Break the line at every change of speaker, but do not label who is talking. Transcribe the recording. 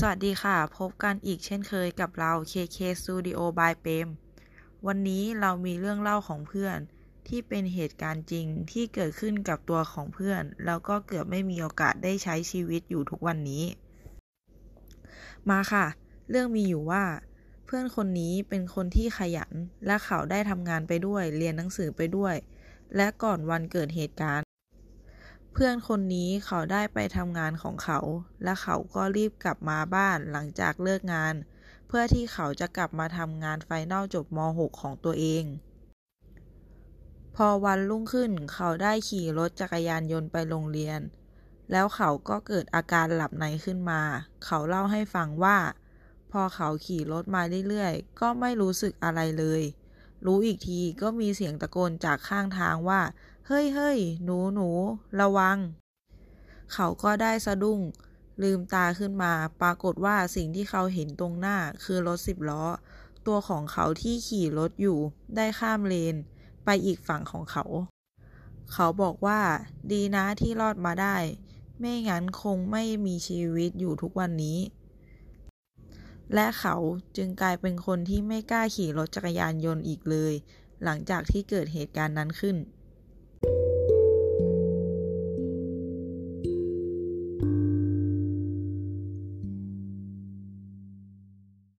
สวัสดีค่ะ พบกันอีกเช่นเคยกับเรา KK Studio by เปมวันนี้เรามีเรื่องเล่าของเพื่อน ที่เป็นเหตุการณ์จริงที่เกิดขึ้นกับตัวของเพื่อน แล้วก็เกือบไม่มีโอกาสได้ใช้ชีวิตอยู่ทุกวันนี้ มาค่ะ เรื่องมีอยู่ว่า เพื่อนคนนี้เป็นคนที่ขยัน และเขาได้ทำงานไปด้วย เรียนหนังสือไปด้วย และก่อนวันเกิดเหตุการณ์ เพื่อนคนนี้เขาได้ไปทำงานของเขา และเขาก็รีบกลับมาบ้านหลังจากเลิกงาน เพื่อที่เขาจะกลับมาทำงานไฟนอลจบม .6 ของตัวเอง พอวันรุ่งขึ้นเขาได้ขี่รถจักรยานยนต์ไปโรงเรียน แล้วเขาก็เกิดอาการหลับในขึ้นมา เขาเล่าให้ฟังว่า พอเขาขี่รถมาเรื่อยๆ ก็ไม่รู้สึกอะไรเลย รู้อีกทีก็มีเสียงตะโกนจากข้างทางว่า เฮ้ยเฮ้ยหนูหนูระวัง เขาก็ได้สะดุ้ง ลืมตาขึ้นมา ปรากฏว่าสิ่งที่เขาเห็นตรงหน้าคือรถสิบล้อ ตัวของเขาที่ขี่รถอยู่ได้ข้ามเลน ไปอีกฝั่งของเขา เขาบอกว่า ดีนะที่รอดมาได้ ไม่งั้นคงไม่มีชีวิตอยู่ทุกวันนี้ และเขาจึงกลายเป็นคนที่ไม่กล้าขี่รถจักรยานยนต์อีกเลย หลังจากที่เกิดเหตุการณ์นั้นขึ้น